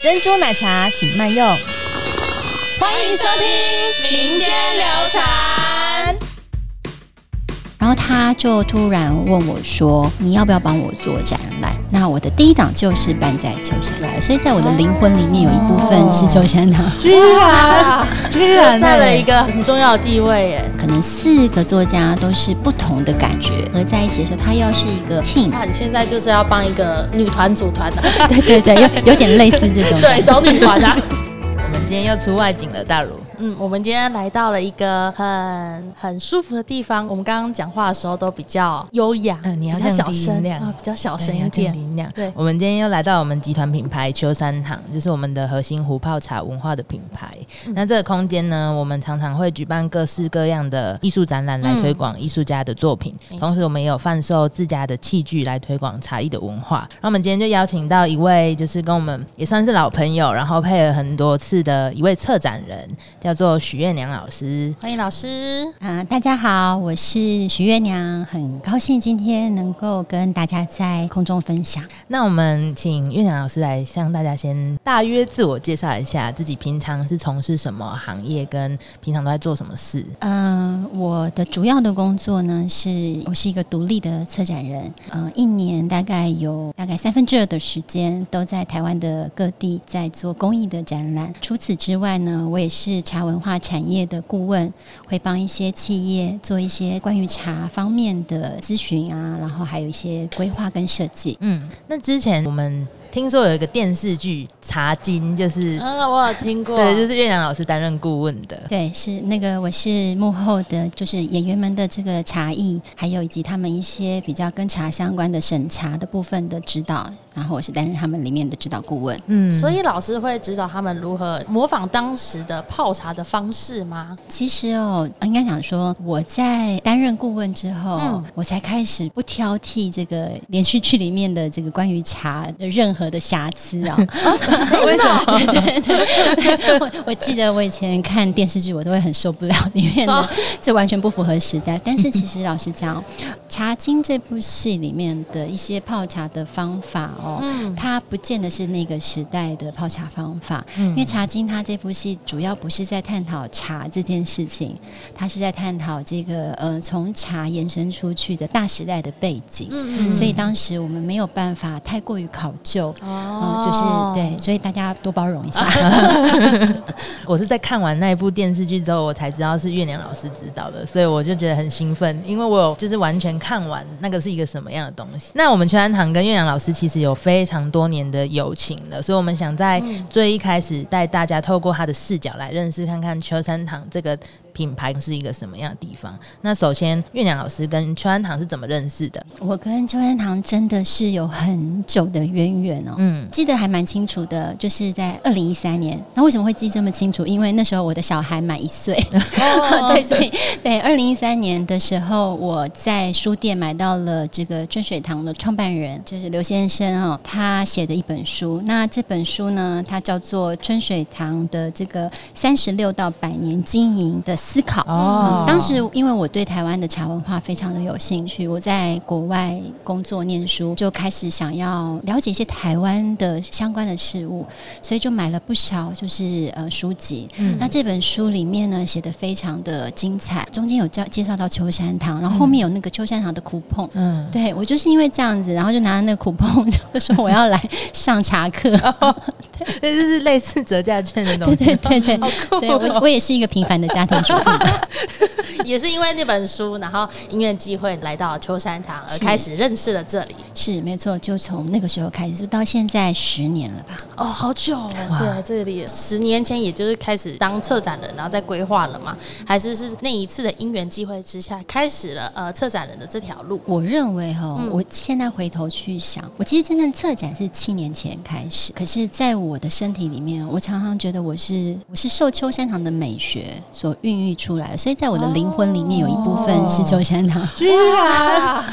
珍珠奶茶请慢用。欢迎收听民间流传。然后他就突然问我说：“你要不要帮我做展览？”那我的第一档就是办在秋山来，所以在我的灵魂里面有一部分是秋山堂。居然，居然占了一个很重要的地位耶！可能四个作家都是不同的感觉合在一起的时候，他要是一个 team。那你现在就是要帮一个女团组团 的，对对对，有有点类似这种。对，找女团啊。我们今天又出外景了，大如。嗯，我们今天来到了一个很很舒服的地方。我们刚刚讲话的时候都比较优雅，嗯，你要小声啊，比较小声一点。对，我们今天又来到我们集团品牌秋山堂，就是我们的核心壶泡茶文化的品牌。那这个空间呢，我们常常会举办各式各样的艺术展览来推广艺术家的作品，同时我们也有贩售自家的器具来推广茶艺的文化。那我们今天就邀请到一位，就是跟我们也算是老朋友，然后配了很多次的一位策展人。叫做许月娘老师，欢迎老师啊！大家好，我是许月娘，很高兴今天能够跟大家在空中分享。那我们请月娘老师来向大家先大约自我介绍一下，自己平常是从事什么行业，跟平常都在做什么事？嗯，我的主要的工作呢，是我是一个独立的策展人，嗯，一年大概有大概三分之二的时间都在台湾的各地在做公益的展览。除此之外呢，我也是茶文化产业的顾问，会帮一些企业做一些关于茶方面的咨询啊，然后还有一些规划跟设计。嗯，那之前我们。听说有一个电视剧《茶经》，就是啊，我有听过，对，就是月亮老师担任顾问的，对，是那个我是幕后的，就是演员们的这个茶艺，还有以及他们一些比较跟茶相关的审查的部分的指导，然后我是担任他们里面的指导顾问，嗯，所以老师会指导他们如何模仿当时的泡茶的方式吗？其实哦，应该讲说我在担任顾问之后，嗯，我才开始不挑剔这个连续剧里面的这个关于茶的任何。的瑕疵啊？为什么？对对，我我记得我以前看电视剧，我都会很受不了里面的，这完全不符合时代。但是其实老实讲，《茶经》这部戏里面的一些泡茶的方法哦，它不见得是那个时代的泡茶方法。因为《茶经》它这部戏主要不是在探讨茶这件事情，它是在探讨这个呃从茶延伸出去的大时代的背景。嗯嗯，所以当时我们没有办法太过于考究。哦，就是对，所以大家多包容一下。我是在看完那一部电视剧之后，我才知道是月亮老师指导的，所以我就觉得很兴奋，因为我有就是完全看完那个是一个什么样的东西。那我们全安堂跟月亮老师其实有非常多年的友情了，所以我们想在最一开始带大家透过他的视角来认识看看秋山堂这个。品牌是一个什么样的地方？那首先，月亮老师跟秋安堂是怎么认识的？我跟秋安堂真的是有很久的渊源哦。嗯，记得还蛮清楚的，就是在二零一三年。那为什么会记这么清楚？因为那时候我的小孩满一岁。对，所以对二零一三年的时候，我在书店买到了这个春水堂的创办人，就是刘先生哦，他写的一本书。那这本书呢，它叫做《春水堂的这个三十六到百年经营的》。思考哦，当时因为我对台湾的茶文化非常的有兴趣，我在国外工作念书，就开始想要了解一些台湾的相关的事物，所以就买了不少就是呃书籍。那这本书里面呢写的非常的精彩，中间有介介绍到秋山堂，然后后面有那个秋山堂的苦碰。嗯，对我就是因为这样子，然后就拿着那个苦碰就说我要来上茶课。对，那就是类似折价券的东西。对对对对，对 我我也是一个平凡的家庭主。也是因为那本书，然后因缘机会来到秋山堂，而开始认识了这里。是没错，就从那个时候开始，就到现在十年了吧？哦，好久哦！对，这里十年前也就是开始当策展人，然后再规划了嘛？还是是那一次的因缘机会之下，开始了呃策展人的这条路？我认为哈，我现在回头去想，我其实真正策展是七年前开始，可是在我的身体里面，我常常觉得我是我是受秋山堂的美学所孕育。出来，所以在我的灵魂里面有一部分是秋山堂，居然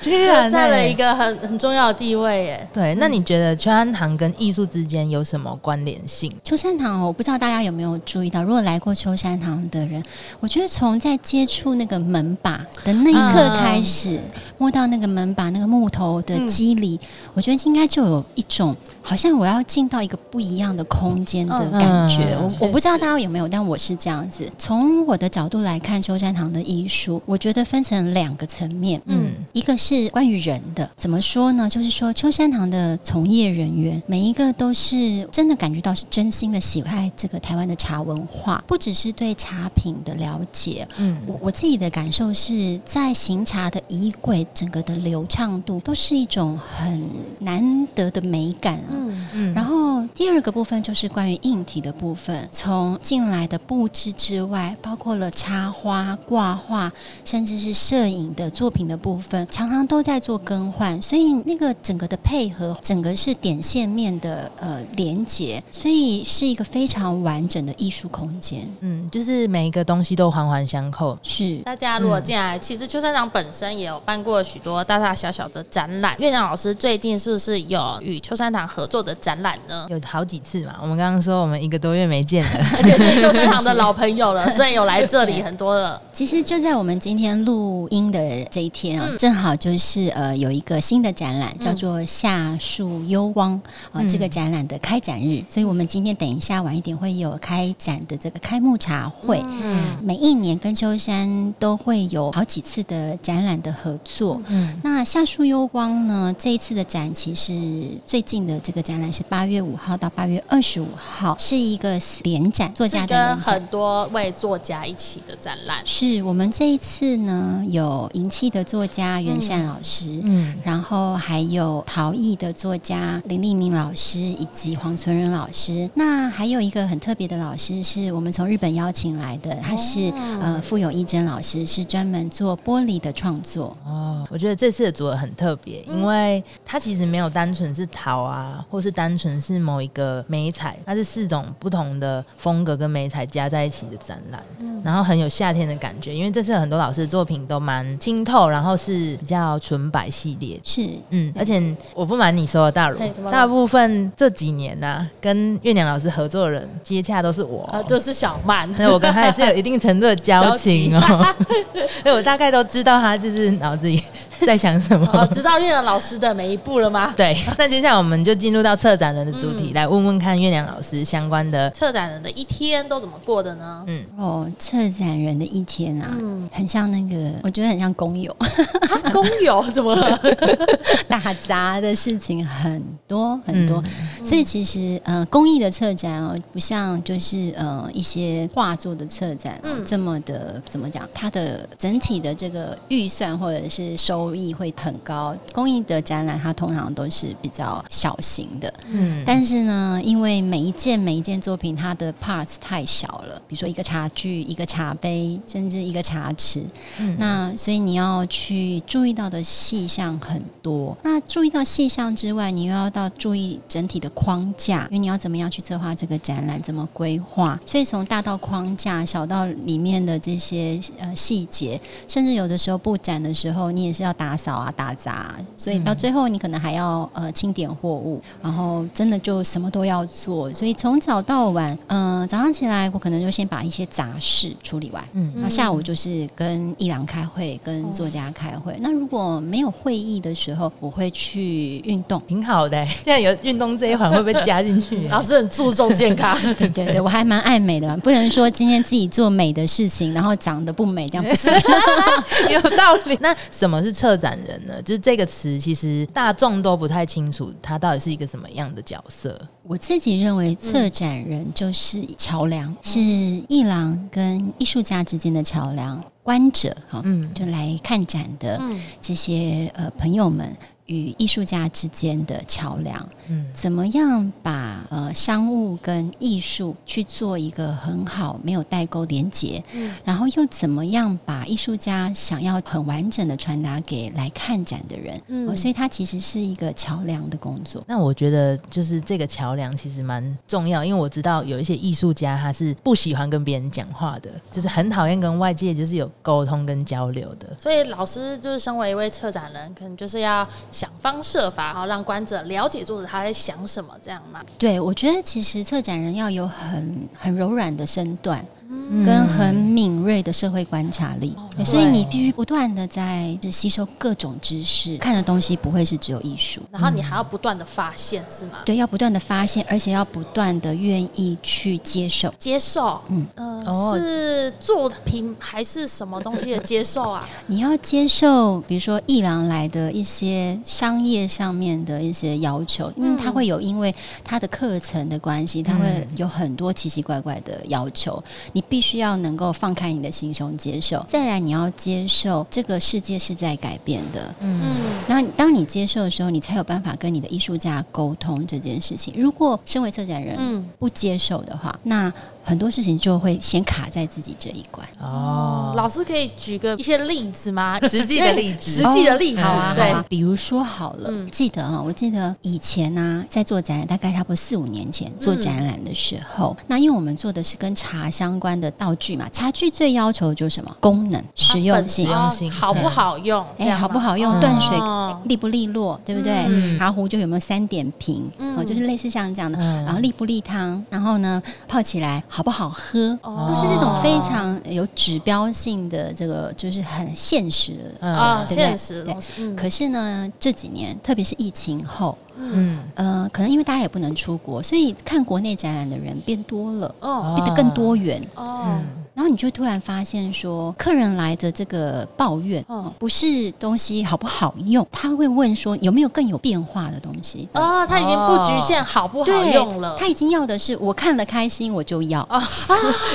居然占了一个很很重要的地位耶。对，那你觉得秋山堂跟艺术之间有什么关联性？秋山堂，我不知道大家有没有注意到，如果来过秋山堂的人，我觉得从在接触那个门把的那一刻开始，摸到那个门把那个木头的肌理，我觉得应该就有一种。好像我要进到一个不一样的空间的感觉。我我不知道大家有没有，但我是这样子。从我的角度来看，秋山堂的艺术，我觉得分成两个层面。嗯，一个是关于人的，怎么说呢？就是说秋山堂的从业人员每一个都是真的感觉到是真心的喜爱这个台湾的茶文化，不只是对茶品的了解。嗯，我我自己的感受是在行茶的衣柜整个的流畅度都是一种很难得的美感啊。Hmm. 嗯嗯。然后第二个部分就是关于硬体的部分，从进来的布置之外，包括了插花、挂画，甚至是摄影的作品的部分，常常都在做更换，所以那个整个的配合，整个是点线面的呃连接，所以是一个非常完整的艺术空间。嗯，就是每一个东西都环环相扣。是大家如果进来，其实秋山长本身也有办过许多大大小小的展览。月亮老师最近是不是有与秋山堂合作的展览呢？有好几次嘛。我们刚刚说我们一个多月没见了，而且是秋山堂的老朋友了，所以有来这里很多了。其实就在我们今天录音的这一天啊，正好就是呃有一个新的展览，叫做《夏树幽光》啊，这个展览的开展日，所以我们今天等一下晚一点会有开展的这个开幕茶会。嗯，每一年跟秋山都会有好几次的展览的合作。嗯，那《夏树幽光》呢，这一次的展其实最近的这个展览是八月五号到八月二十五号，是一个联展，作家的很多位作家一起的展览。是我们这一次呢，有银器的作家袁善老师，嗯，然后还有陶艺的作家林立明老师以及黄存仁老师。那还有一个很特别的老师，是我们从日本邀请来的，他是呃傅有义珍老师，是专门做玻璃的创作。哦，我觉得这次的组合很特别，因为他其实没有单纯是陶啊，或是单纯是某一个美彩，它是四种不同的风格跟美彩加在一起的展览，嗯然后很有夏天的感。觉，因为这次很多老师的作品都蛮清透，然后是比较纯白系列，是嗯，而且我不瞒你说，大如大部分这几年呢，跟月娘老师合作的人接洽都是我，啊都是小曼，所以我跟他也是有一定程度的交情哦，因为我大概都知道他就是脑子里。在想什么？知道月亮老师的每一步了吗？对，那接下来我们就进入到策展人的主题，来问问看月亮老师相关的策展人的一天都怎么过的呢？嗯，哦，策展人的一天啊，嗯，很像那个，我觉得很像工友，工友 怎么了？打杂的事情很多很多，所以其实呃，公益的策展哦，不像就是呃一些画作的策展，嗯，这么的怎么讲？它的整体的这个预算或者是收。收益会很高，公益的展览它通常都是比较小型的，嗯，但是呢，因为每一件每一件作品它的 parts 太小了，比如说一个茶具、一个茶杯，甚至一个茶匙，那所以你要去注意到的细项很多。那注意到细项之外，你又要到注意整体的框架，因为你要怎么样去策划这个展览，怎么规划。所以从大到框架，小到里面的这些呃细节，甚至有的时候布展的时候，你也是要。打扫啊，打杂，所以到最后你可能还要呃清点货物，然后真的就什么都要做。所以从早到晚，嗯，早上起来我可能就先把一些杂事处理完，嗯，那下午就是跟一郎开会，跟作家开会。那如果没有会议的时候，我会去运动，挺好的。现在有运动这一环会不会加进去？老师很注重健康，对对对，我还蛮爱美的，不能说今天自己做美的事情，然后长得不美，这样不行。有道理。那什么是？策展人呢，就是这个词，其实大众都不太清楚，它到底是一个什么样的角色。我自己认为，策展人就是桥梁，是艺廊跟艺术家之间的桥梁。观者，哈，嗯，就来看展的这些呃朋友们。与艺术家之间的桥梁，嗯，怎么样把呃商务跟艺术去做一个很好没有代沟连接，嗯，然后又怎么样把艺术家想要很完整的传达给来看展的人，嗯，所以它其实是一个桥梁的工作。那我觉得就是这个桥梁其实蛮重要，因为我知道有一些艺术家他是不喜欢跟别人讲话的，就是很讨厌跟外界就是有沟通跟交流的。所以老师就是身为一位策展人，可能就是要。想方设法，然后让观者了解作者他在想什么，这样吗？对，我觉得其实策展人要有很很柔软的身段。跟很敏锐的社会观察力，所以你必须不断的在吸收各种知识，看的东西不会是只有艺术，然后你还要不断的发现，是吗？对，要不断的发现，而且要不断的愿意去接受，接受，嗯，呃，是作品还是什么东西的接受啊？你要接受，比如说艺廊来的一些商业上面的一些要求，因为他会有因为他的课程的关系，他会有很多奇奇怪怪的要求，你。必须要能够放开你的心胸接受，再来你要接受这个世界是在改变的。嗯，那当你接受的时候，你才有办法跟你的艺术家沟通这件事情。如果身为策展人不接受的话，那很多事情就会先卡在自己这一关。哦，老师可以举个一些例子吗？实际的例子，实际的例子。对，比如说好了，记得啊，我记得以前呢，在做展览，大概差不多四五年前做展览的时候，那因为我们做的是跟茶相关的道具嘛，茶具最要求就是什么？功能、实用性、好不好用？哎，好不好用？断水利不利落？对不对？茶壶就有没有三点瓶？哦，就是类似像这样的。然后利不利汤？然后呢，泡起来。好不好喝，都是这种非常有指标性的，这个就是很现实的啊，现实对。可是呢，这几年，特别是疫情后，嗯。呃，可能因为大家也不能出国，所以看国内展览的人变多了，哦，变得更多元，哦。然后你就突然发现说，客人来的这个抱怨，哦，不是东西好不好用，他会问说有没有更有变化的东西。哦，他已经不局限好不好用了，他已经要的是我看了开心我就要。啊，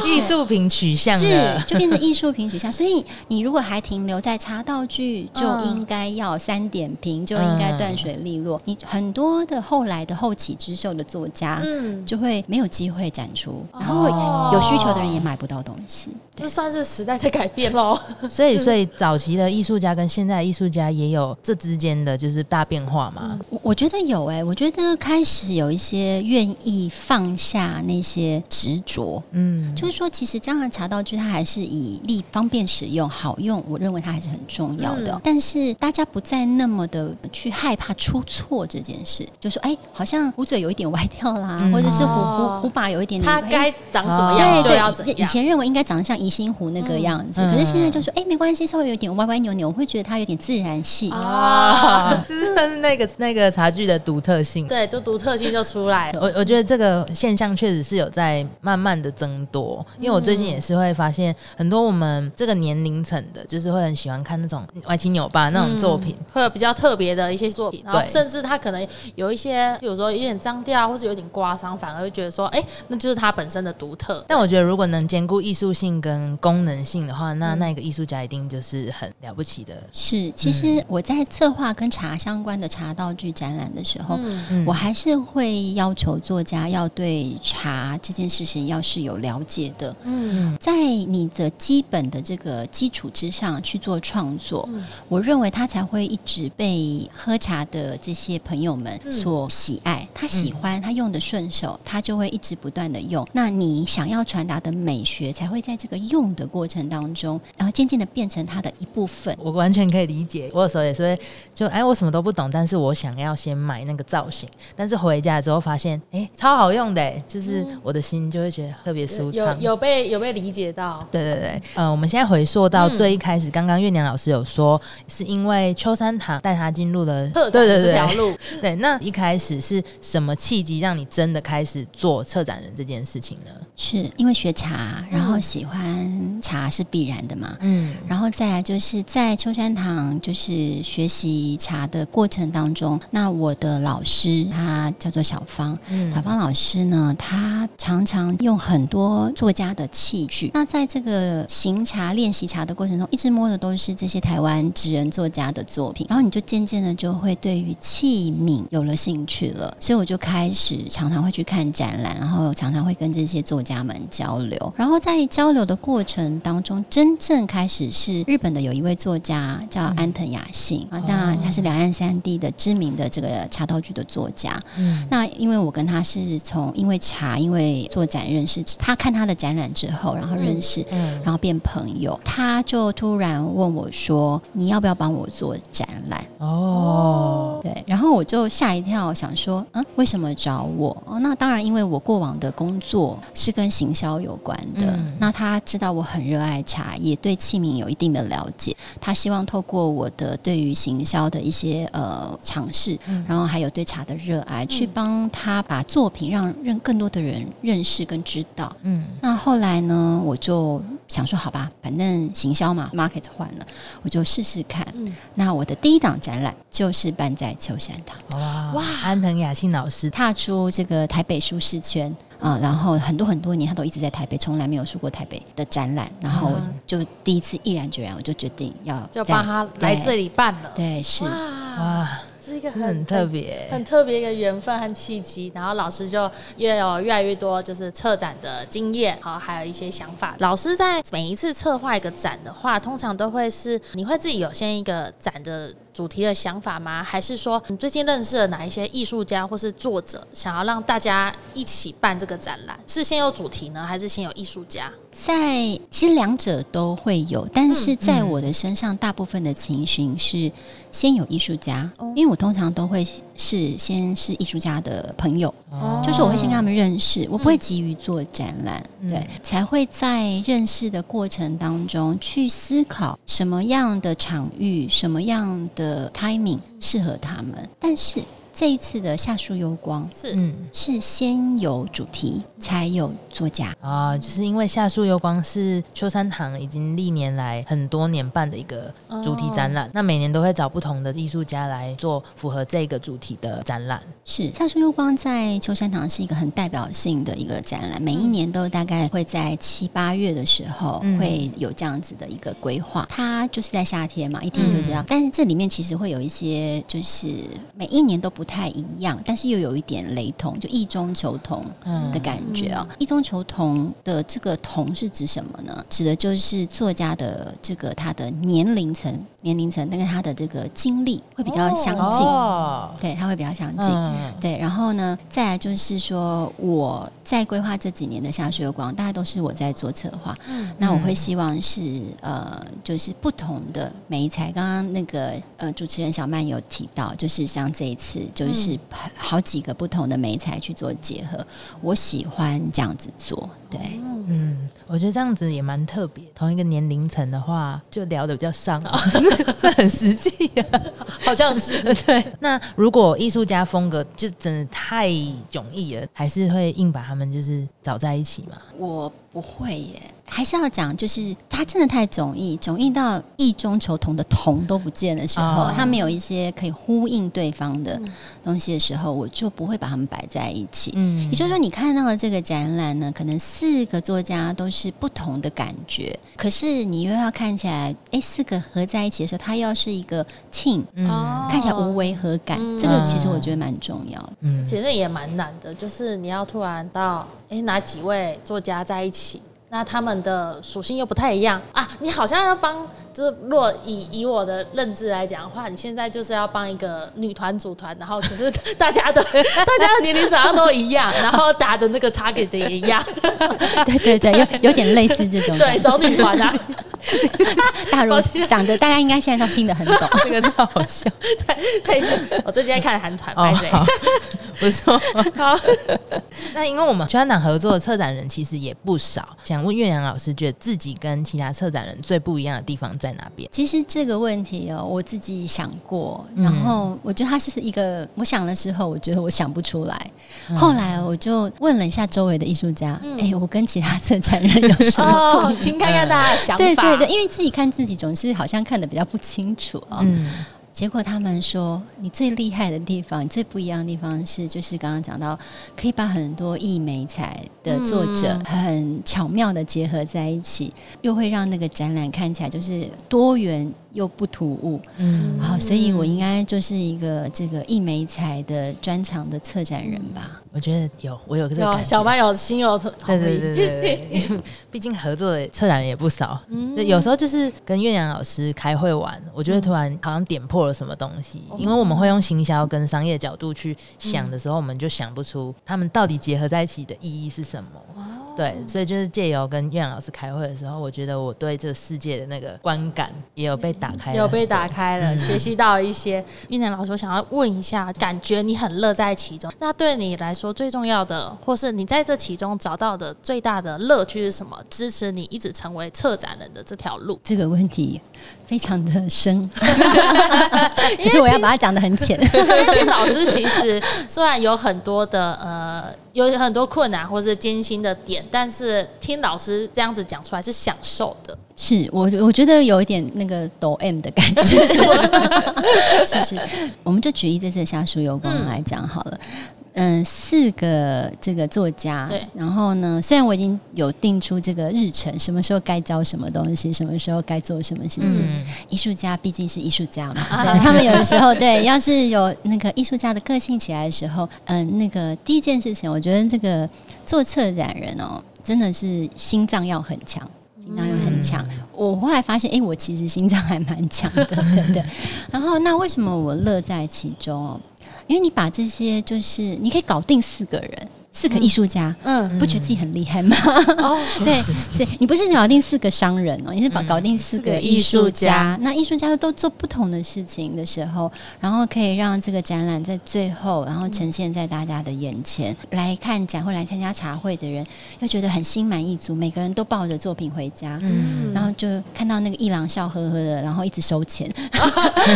艺术品取向是就变成艺术品取向，所以你如果还停留在茶道具，就应该要三点评，就应该断水利落，你很多的后来的后起之秀的作家，嗯，就会没有机会展出，然后有需求的人也买不到东西。这算是时代在改变喽，所以所以早期的艺术家跟现在的艺术家也有这之间的就是大变化嘛。我我觉得有哎，我觉得开始有一些愿意放下那些执着，嗯，就是说其实江南茶道具它还是以利方便使用、好用，我认为它还是很重要的。但是大家不再那么的去害怕出错这件事，就说哎，好像壶嘴有一点歪掉啦，或者是壶壶壶把有一点它该长什么样就要怎样。以前认为应该。长得像宜兴湖那个样子，可是现在就说，哎，没关系，稍微有点歪歪扭扭，我会觉得它有点自然系啊，这是那个那个茶具的独特性，对，就独特性就出来了。我我觉得这个现象确实是有在慢慢的增多，因为我最近也是会发现很多我们这个年龄层的，就是会很喜欢看那种歪七扭八那种作品，会有比较特别的一些作品，然后甚至他可能有一些，有时候有点脏掉，或者有点刮伤，反而会觉得说，哎，那就是它本身的独特。但我觉得如果能兼顾艺术。性跟功能性的话，那那个艺术家一定就是很了不起的。是，其实我在策划跟茶相关的茶道具展览的时候，我还是会要求作家要对茶这件事情要是有了解的。嗯，在你的基本的这个基础之上去做创作，我认为他才会一直被喝茶的这些朋友们所喜爱。他喜欢，他用的顺手，他就会一直不断的用。那你想要传达的美学才会。在这个用的过程当中，然后渐渐的变成它的一部分。我完全可以理解，我有时候也是会就哎，我什么都不懂，但是我想要先买那个造型，但是回家之后发现，哎，超好用的，就是我的心就会觉得特别舒畅。有有被有被理解到？对对对，呃，我们现在回溯到最一开始，刚刚月娘老师有说，是因为秋山堂带他进入了策展这条路。对，那一开始是什么契机让你真的开始做策展人这件事情呢？是因为学茶，然后。喜欢茶是必然的嘛，嗯，然后再来就是在秋山堂就是学习茶的过程当中，那我的老师他叫做小芳，嗯小芳老师呢，他常常用很多作家的器具，那在这个行茶练习茶的过程中，一直摸的都是这些台湾纸人作家的作品，然后你就渐渐的就会对于器皿有了兴趣了，所以我就开始常常会去看展览，然后常常会跟这些作家们交流，然后在。交流的过程当中，真正开始是日本的有一位作家叫安藤雅信啊，当然他是两岸三地的知名的这个茶道具的作家。嗯，那因为我跟他是从因为茶因为做展认识，他看他的展览之后，然后认识，嗯。然后变朋友，他就突然问我说：“你要不要帮我做展览？”哦，对，然后我就吓一跳，想说：“嗯，为什么找我？”哦，那当然，因为我过往的工作是跟行销有关的。那他知道我很热爱茶，也对器皿有一定的了解。他希望透过我的对于行销的一些呃尝试，然后还有对茶的热爱，去帮他把作品让认更多的人认识跟知道。嗯，那后来呢，我就想说，好吧，反正行销嘛，market 换了，我就试试看。嗯，那我的第一档展览就是办在秋山堂。哇哇，安藤雅信老师踏出这个台北舒适圈。啊，然后很多很多年，他都一直在台北，从来没有出过台北的展览。然后就第一次毅然决然，我就决定要就帮他来这里办了。对，是哇。是一个很特别、很特别一个缘分和契机，然后老师就越有越来越多就是策展的经验，好，还有一些想法。老师在每一次策划一个展的话，通常都会是你会自己有先一个展的主题的想法吗？还是说你最近认识了哪一些艺术家或是作者，想要让大家一起办这个展览？是先有主题呢，还是先有艺术家？在其实两者都会有，但是在我的身上，大部分的情形是先有艺术家，因为我通常都会是先是艺术家的朋友，就是我会先跟他们认识，我不会急于做展览，对，才会在认识的过程当中去思考什么样的场域、什么样的 timing 适合他们，但是。这一次的夏树幽光是嗯是先有主题才有作家啊，就是因为夏树幽光是秋山堂已经历年来很多年办的一个主题展览，那每年都会找不同的艺术家来做符合这个主题的展览。是夏树幽光在秋山堂是一个很代表性的一个展览，每一年都大概会在七八月的时候会有这样子的一个规划。它就是在夏天嘛，一听就知道。但是这里面其实会有一些，就是每一年都不。太一样，但是又有一点雷同，就异中求同的感觉哦。异中求同的这个“同”是指什么呢？指的就是作家的这个他的年龄层。年龄层，那个他的这个经历会比较相近，对，他会比较相近，对。然后呢，再来就是说，我在规划这几年的下水光，大家都是我在做策划。那我会希望是呃，就是不同的美材。刚刚那个呃，主持人小曼有提到，就是像这一次，就是好几个不同的美材去做结合。我喜欢这样子做，对，嗯，我觉得这样子也蛮特别。同一个年龄层的话，就聊的比较上。这很实际呀，好像是 对。那如果艺术家风格就真的太迥异了，还是会硬把他们就是找在一起吗？我不会耶。还是要讲，就是他真的太迥异，迥异到异中求同的同都不见的时候，他们有一些可以呼应对方的东西的时候，我就不会把他们摆在一起。嗯，也就是说，你看到的这个展览呢，可能四个作家都是不同的感觉，可是你又要看起来，哎，四个合在一起的时候，它要是一个 team，看起来无违和感。这个其实我觉得蛮重要的。嗯，其实也蛮难的，就是你要突然到，哎，哪几位作家在一起？那他们的属性又不太一样。啊！你好像要帮，就是若以以我的认知来讲的话，你现在就是要帮一个女团组团，然后可是大家的 大家的年龄好像都一样，然后 打的那个 target 也一样，对对对，有有点类似这种，对，找女团啊，大如长得大家应该现在都听得很懂，这个太好笑，对对，我最近在看韩团，拍谁？不错，好。那因为我们宣传党合作的策展人其实也不少，想问岳阳老师，觉得自己跟其他策展人最不一样的地方在哪边？其实这个问题哦，我自己想过，然后我觉得它是一个，我想的时候，我觉得我想不出来。后来我就问了一下周围的艺术家，哎，我跟其他策展人有什么？听看看大家的想法。对对对，因为自己看自己总是好像看的比较不清楚啊。结果他们说，你最厉害的地方，你最不一样的地方是，就是刚刚讲到，可以把很多艺美彩的作者很巧妙的结合在一起，又会让那个展览看起来就是多元又不突兀，嗯，好，所以我应该就是一个这个一美彩的专场的策展人吧。我觉得有，我有个有小班有心有对对对对，毕竟合作的策展人也不少。嗯，有时候就是跟岳阳老师开会玩，我觉得突然好像点破了什么东西，因为我们会用行销跟商业角度去想的时候，我们就想不出他们到底结合在一起的意义是什么。对，所以就是借由跟岳阳老师开会的时候，我觉得我对这个世界的那个观感也有被打开，有被打开了，学习到了一些。玉南老师，我想要问一下，感觉你很乐在其中，那对你来说最重要的，或是你在这其中找到的最大的乐趣是什么？支持你一直成为策展人的这条路？这个问题非常的深，可是我要把它讲的很浅。因为 老师其实虽然有很多的呃。有很多困难或是艰辛的点，但是听老师这样子讲出来是享受的。是我我觉得有一点那个抖 M 的感觉。是是，我们就举一这次夏书有光来讲好了。嗯，四个这个作家，对，然后呢，虽然我已经有定出这个日程，什么时候该教什么东西，什么时候该做什么事情。艺术家毕竟是艺术家嘛，对 他们有的时候，对，要是有那个艺术家的个性起来的时候，嗯，那个第一件事情，我觉得这个做策展人哦，真的是心脏要很强，心脏要很强。我后来发现，哎，我其实心脏还蛮强的，对 对。然后，那为什么我乐在其中哦？因为你把这些，就是你可以搞定四个人。四个艺术家，嗯，不觉得自己很厉害吗？哦，对，是你不是搞定四个商人哦，你是把搞定四个艺术家。那艺术家都做不同的事情的时候，然后可以让这个展览在最后，然后呈现在大家的眼前。来看展会、来参加茶会的人，又觉得很心满意足，每个人都抱着作品回家，嗯，然后就看到那个一郎笑呵呵的，然后一直收钱，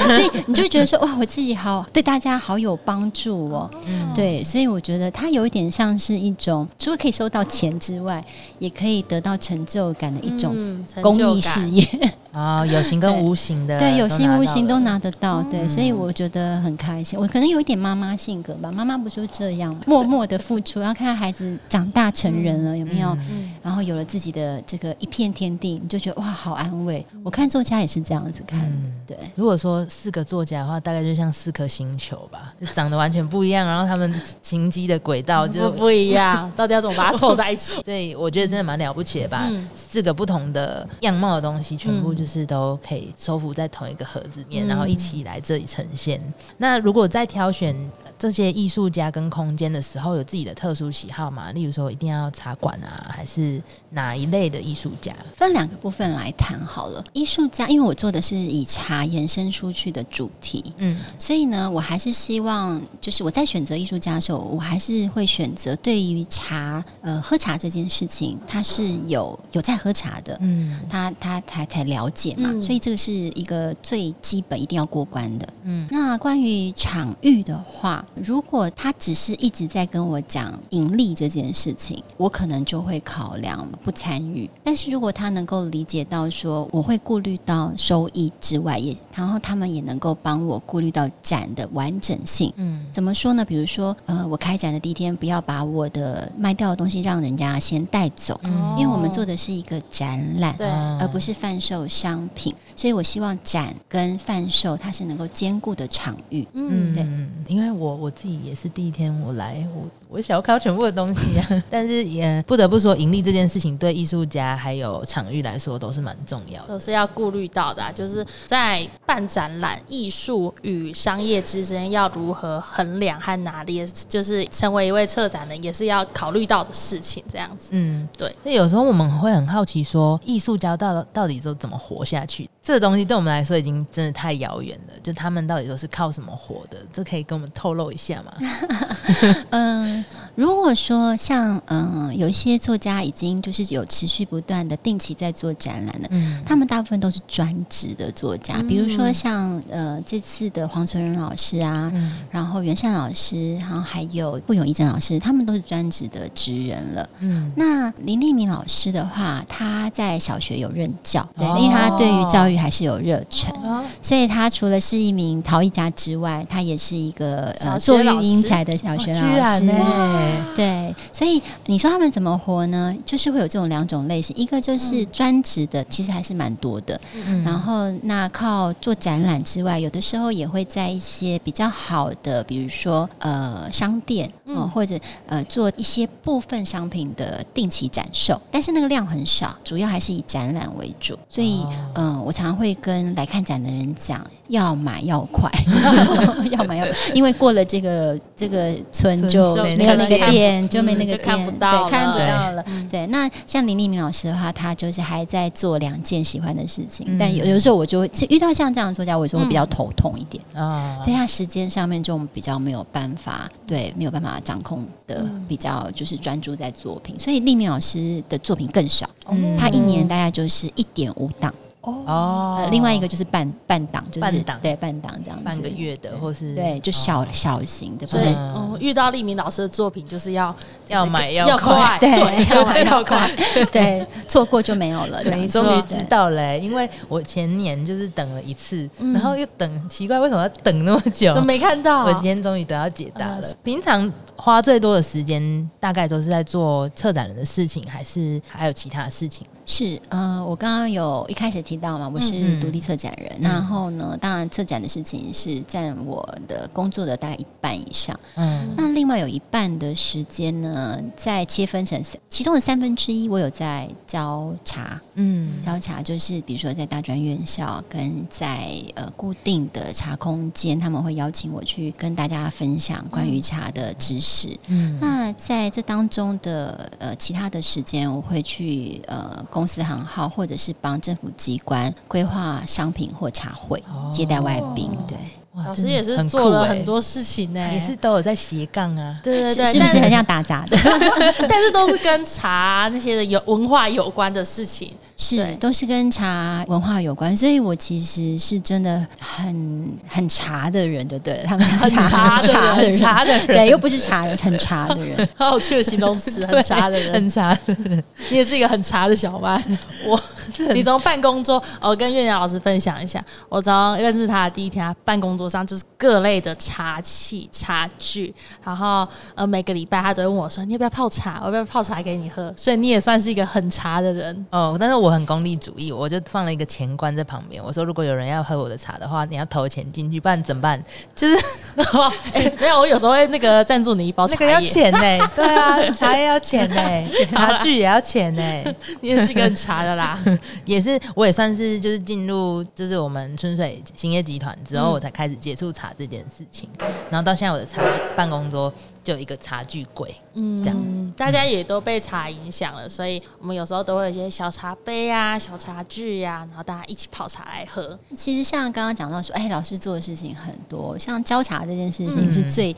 所以你就觉得说，哇，我自己好对大家好有帮助哦，对，所以我觉得他有一点像。像是一种除了可以收到钱之外，也可以得到成就感的一种公益事业。啊，有形跟无形的，对，有形无形都拿得到，对，所以我觉得很开心。我可能有一点妈妈性格吧，妈妈不就这样，默默的付出，然后看到孩子长大成人了，有没有？然后有了自己的这个一片天地，你就觉得哇，好安慰。我看作家也是这样子看，对。如果说四个作家的话，大概就像四颗星球吧，就长得完全不一样，然后他们行迹的轨道就不一样，到底要怎么把它凑在一起？对，我觉得真的蛮了不起的吧，四个不同的样貌的东西，全部就。就是都可以收服在同一个盒子里面，然后一起来这里呈现。那如果在挑选这些艺术家跟空间的时候，有自己的特殊喜好吗？例如说，一定要茶馆啊，还是哪一类的艺术家？分两个部分来谈好了。艺术家，因为我做的是以茶延伸出去的主题，嗯，所以呢，我还是希望，就是我在选择艺术家的时候，我还是会选择对于茶，呃，喝茶这件事情，他是有有在喝茶的，嗯，他他才才了。解嘛，所以这个是一个最基本一定要过关的。嗯，那关于场域的话，如果他只是一直在跟我讲盈利这件事情，我可能就会考量不参与。但是如果他能够理解到说，我会顾虑到收益之外，也然后他们也能够帮我顾虑到展的完整性。嗯，怎么说呢？比如说，呃，我开展的第一天，不要把我的卖掉的东西让人家先带走，因为我们做的是一个展览，对，而不是贩售。商品，所以我希望展跟贩售它是能够兼顾的场域。嗯，对，因为我我自己也是第一天我来，我我想要看到全部的东西啊。但是也不得不说，盈利这件事情对艺术家还有场域来说都是蛮重要的，都是要顾虑到的。就是在办展览，艺术与商业之间要如何衡量和拿捏，就是成为一位策展人也是要考虑到的事情。这样子，嗯，对。那有时候我们会很好奇，说艺术家到到底都怎么活？活下去，这个东西对我们来说已经真的太遥远了。就他们到底都是靠什么活的？这可以跟我们透露一下吗？嗯，如果说像嗯，有一些作家已经就是有持续不断的定期在做展览的，嗯，他们大部分都是专职的作家。比如说像呃这次的黄存仁老师啊，然后袁善老师，然后还有傅永义正老师，他们都是专职的职人了。嗯，那林立明老师的话，他在小学有任教，对，因为他。他对于教育还是有热忱，所以他除了是一名陶艺家之外，他也是一个呃做育英才的小学老师。对，对，所以你说他们怎么活呢？就是会有这种两种类型，一个就是专职的，其实还是蛮多的。然后那靠做展览之外，有的时候也会在一些比较好的，比如说呃商店哦，或者呃做一些部分商品的定期展售，但是那个量很少，主要还是以展览为主。所以嗯，我常常会跟来看展的人讲，要买要快，要买要，因为过了这个这个村就没有那个店，就没那个看不到，看不到了。对，那像林立明老师的话，他就是还在做两件喜欢的事情，但有有时候我就会遇到像这样的作家，我就会比较头痛一点啊。对他时间上面就比较没有办法，对，没有办法掌控的比较就是专注在作品，所以立明老师的作品更少，他一年大概就是一点五档。哦，另外一个就是半半档，就是半档，对半档这样子，半个月的，或是对，就小小型的。所以，遇到立明老师的作品，就是要要买要快，对，要买要快，对，错过就没有了。你终于知道了，因为我前年就是等了一次，然后又等，奇怪为什么要等那么久，都没看到。我今天终于得到解答了。平常花最多的时间，大概都是在做策展人的事情，还是还有其他的事情？是，呃，我刚刚有一开始提到嘛，我是独立策展人，然后呢，当然策展的事情是占我的工作的大概一半以上，嗯，那另外有一半的时间呢，在切分成三，其中的三分之一我有在教茶，嗯，教茶就是比如说在大专院校跟在呃固定的茶空间，他们会邀请我去跟大家分享关于茶的知识，嗯，那在这当中的呃其他的时间，我会去呃。公司行号，或者是帮政府机关规划商品或茶会，接待外宾。对，老师也是做了很多事情呢，也是都有在斜杠啊。对对对，是不是很像打杂的？但是都是跟茶那些的有文化有关的事情。是，都是跟茶文化有关，所以我其实是真的很很茶的人，就对了。他们很茶的人，茶的人，对，又不是茶人，很茶的人，好有趣的形容词，很茶的人，很茶的人。你也是一个很茶的小麦。我，你从办公桌，我跟月亮老师分享一下，我从认识他的第一天，办公桌上就是各类的茶器、茶具，然后呃，每个礼拜他都会问我说：“你要不要泡茶？我要不要泡茶给你喝？”所以你也算是一个很茶的人哦，但是。我很功利主义，我就放了一个钱罐在旁边。我说，如果有人要喝我的茶的话，你要投钱进去，不然怎么办？就是，哎，没有，我有时候会那个赞助你一包茶叶，要钱呢。对啊，茶叶要钱呢，茶具也要钱呢。你也是一个茶的啦，也是，我也算是就是进入就是我们春水兴业集团之后，我才开始接触茶这件事情。然后到现在，我的茶办公桌。就一个茶具柜，嗯，这样大家也都被茶影响了，所以我们有时候都会有一些小茶杯啊、小茶具呀，然后大家一起泡茶来喝。其实像刚刚讲到说，哎，老师做的事情很多，像教茶这件事情是最。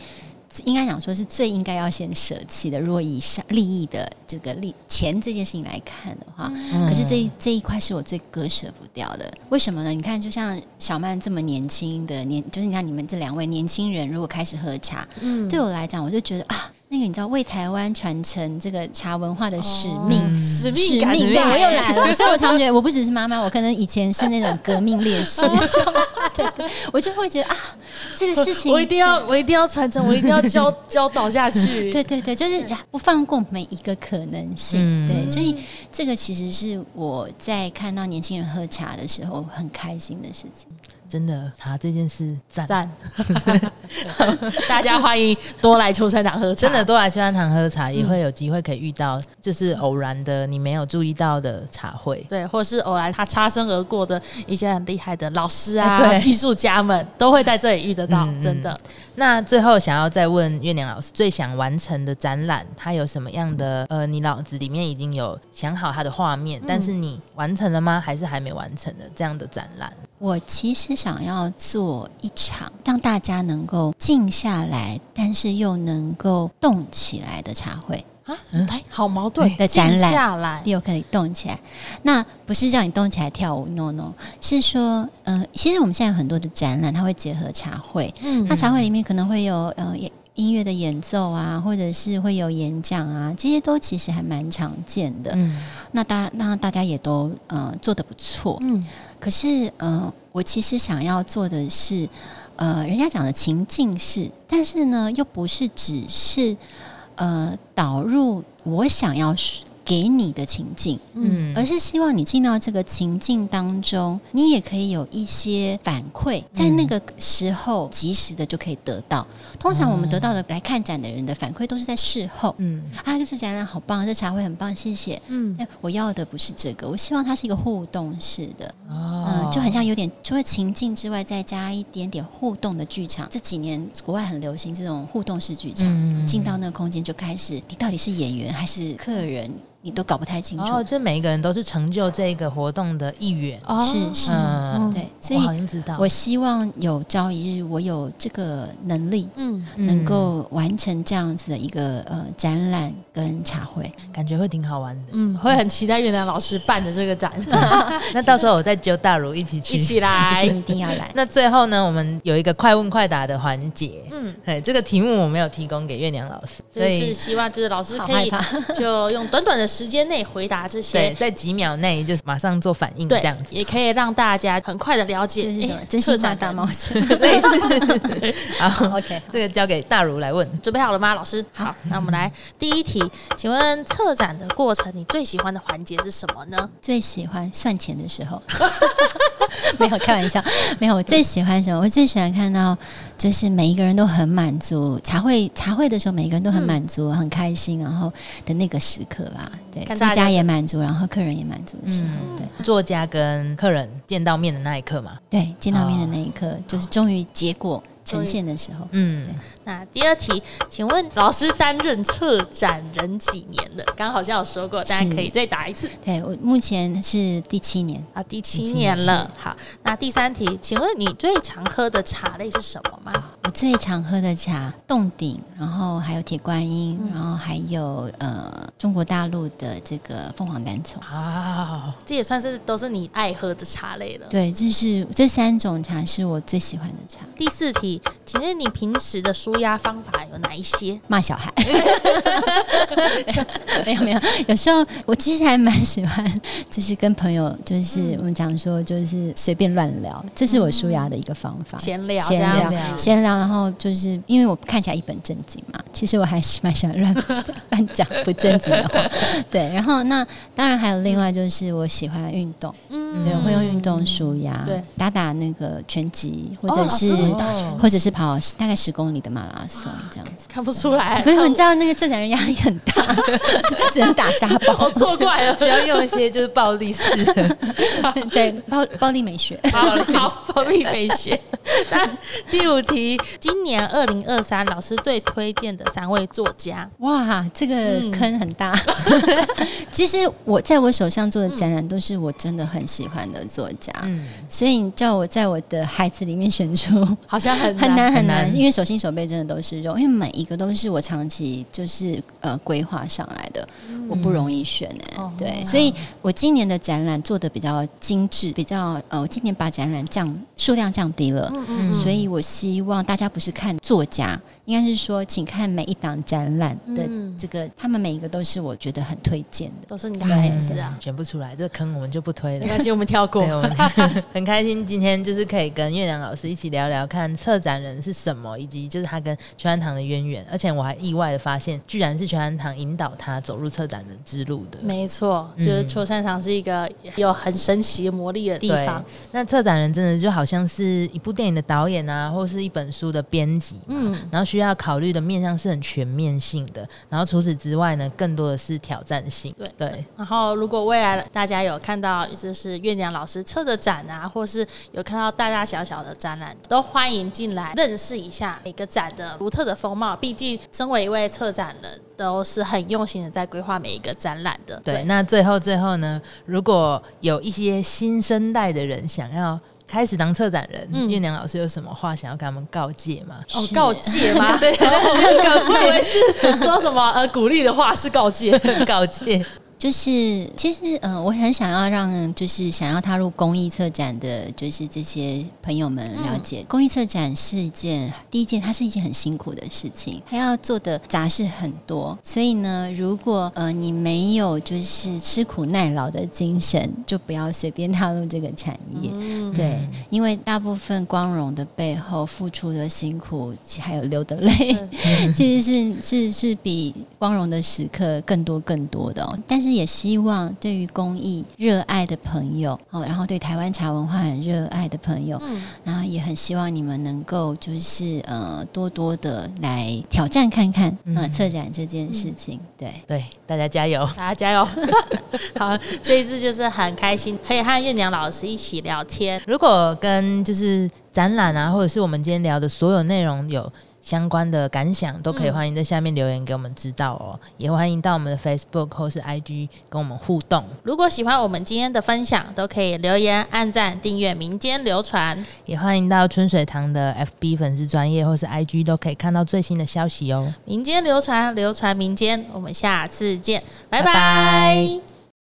应该讲说是最应该要先舍弃的。如果以上利益的这个利钱这件事情来看的话，可是这这一块是我最割舍不掉的。为什么呢？你看，就像小曼这么年轻的年，就是你看你们这两位年轻人，如果开始喝茶，嗯，对我来讲，我就觉得啊。那个你知道为台湾传承这个茶文化的使命，使命感又来了。所以我常常觉得，我不只是妈妈，我可能以前是那种革命烈士，对对，我就会觉得啊，这个事情我一定要，我一定要传承，我一定要教教导下去。对对对，就是不放过每一个可能性。对，所以这个其实是我在看到年轻人喝茶的时候很开心的事情。真的茶这件事赞，大家欢迎多来秋山堂喝茶。真的多来秋山堂喝茶，也会有机会可以遇到，就是偶然的你没有注意到的茶会，对，或是偶然他擦身而过的一些很厉害的老师啊、艺术家们，都会在这里遇得到。真的。那最后想要再问月亮老师，最想完成的展览，它有什么样的？呃，你脑子里面已经有想好它的画面，但是你完成了吗？还是还没完成的这样的展览？我其实想要做一场让大家能够静下来，但是又能够动起来的茶会啊！哎，好矛盾的展览，下来又可以动起来。那不是叫你动起来跳舞，no no，是说，呃，其实我们现在有很多的展览，它会结合茶会。嗯，那茶会里面可能会有呃音乐的演奏啊，或者是会有演讲啊，这些都其实还蛮常见的。嗯，那大那大家也都呃做的不错。嗯。可是，呃，我其实想要做的是，呃，人家讲的情境式，但是呢，又不是只是，呃导入我想要。给你的情境，嗯，而是希望你进到这个情境当中，你也可以有一些反馈，在那个时候及时的就可以得到。通常我们得到的来看展的人的反馈都是在事后，嗯，啊，这次展览好棒，这茶会很棒，谢谢，嗯，我要的不是这个，我希望它是一个互动式的，嗯，就很像有点除了情境之外，再加一点点互动的剧场。这几年国外很流行这种互动式剧场，进到那个空间就开始，你到底是演员还是客人？你都搞不太清楚，哦，这每一个人都是成就这个活动的一员，哦是是，对，所以我知道，我希望有朝一日我有这个能力，嗯，能够完成这样子的一个呃展览跟茶会，感觉会挺好玩的，嗯，会很期待月亮老师办的这个展 那到时候我再揪大如一起去，一起来，一定要来。那最后呢，我们有一个快问快答的环节，嗯，哎，这个题目我没有提供给月亮老师，所以是希望就是老师可以就用短短的。时间内回答这些，对，在几秒内就马上做反应，这样子也可以让大家很快的了解。真心话大冒险，类似。好，OK，这个交给大如来问，准备好了吗，老师？好，那我们来第一题，请问策展的过程，你最喜欢的环节是什么呢？最喜欢算钱的时候，没有开玩笑，没有。我最喜欢什么？我最喜欢看到。就是每一个人都很满足，茶会茶会的时候，每一个人都很满足、很开心，然后的那个时刻吧。对，作家也满足，然后客人也满足的时候。对，作家跟客人见到面的那一刻嘛。对，见到面的那一刻，就是终于结果。呈现的时候，嗯，那第二题，请问老师担任策展人几年了？刚刚好像有说过，大家可以再答一次。对我目前是第七年啊，第七年了。好，那第三题，请问你最常喝的茶类是什么吗？我最常喝的茶，洞顶，然后还有铁观音，然后还有呃中国大陆的这个凤凰单丛啊，这也算是都是你爱喝的茶类了。对，这是这三种茶是我最喜欢的茶。第四题。请问你平时的舒压方法有哪一些？骂小孩？没有没有，有时候我其实还蛮喜欢，就是跟朋友，就是我们讲说，就是随便乱聊，这是我舒压的一个方法。闲聊，闲聊，闲聊。然后就是因为我看起来一本正经嘛，其实我还是蛮喜欢乱 乱讲不正经的话。对，然后那当然还有另外就是我喜欢运动，嗯，对，会用运动舒压，对，打打那个拳击或者是。或者是跑大概十公里的马拉松这样子，看不出来。没有，你知道那个正常人压力很大，只能打沙包，错怪了，需要用一些就是暴力式的，对，暴暴力美学，好，暴力美学。那第五题，今年二零二三，老师最推荐的三位作家。哇，这个坑很大。其实我在我手上做的展览都是我真的很喜欢的作家，嗯，所以你叫我在我的孩子里面选出。好像很 很难很难，因为手心手背真的都是肉，因为每一个都是我长期就是呃规划上来的，我不容易选哎，对，所以我今年的展览做的比较精致，比较呃，我今年把展览降数量降低了，嗯。所以我希望大家不是看作家。应该是说，请看每一档展览的这个，他们每一个都是我觉得很推荐的，都是你的孩子啊，选不出来，这个坑我们就不推了。没关系，我们跳过。我们 很开心，今天就是可以跟月亮老师一起聊聊看策展人是什么，以及就是他跟全安堂的渊源。而且我还意外的发现，居然是全安堂引导他走入策展的之路的。没错，就是秋山堂是一个有很神奇的魔力的地方。那策展人真的就好像是一部电影的导演啊，或是一本书的编辑，嗯，然后。需要考虑的面向是很全面性的，然后除此之外呢，更多的是挑战性。对对。然后，如果未来大家有看到就是月亮老师策的展啊，或是有看到大大小小的展览，都欢迎进来认识一下每个展的独特的风貌。毕竟，身为一位策展人，都是很用心的在规划每一个展览的。对。那最后最后呢，如果有一些新生代的人想要。开始当策展人，月亮老师有什么话想要跟他们告诫吗？哦，告诫吗？对，告诫是 说什么？呃，鼓励的话是告诫，告诫。就是，其实，嗯，我很想要让，就是想要踏入公益策展的，就是这些朋友们了解，公益策展是一件第一件，它是一件很辛苦的事情，它要做的杂事很多。所以呢，如果呃你没有就是吃苦耐劳的精神，就不要随便踏入这个产业。对，因为大部分光荣的背后付出的辛苦，还有流的泪，其实是是是比光荣的时刻更多更多的。哦。但是也希望对于公益热爱的朋友，哦，然后对台湾茶文化很热爱的朋友，嗯，然后也很希望你们能够就是呃多多的来挑战看看，呃，策展这件事情，对对，大家加油，大家加油。好，这一次就是很开心，可以和月娘老师一起聊天。如果跟就是展览啊，或者是我们今天聊的所有内容有相关的感想，都可以欢迎在下面留言给我们知道哦。也欢迎到我们的 Facebook 或是 IG 跟我们互动。如果喜欢我们今天的分享，都可以留言、按赞、订阅《民间流传》。也欢迎到春水堂的 FB 粉丝专业或是 IG 都可以看到最新的消息哦。民间流传，流传民间。我们下次见，拜拜。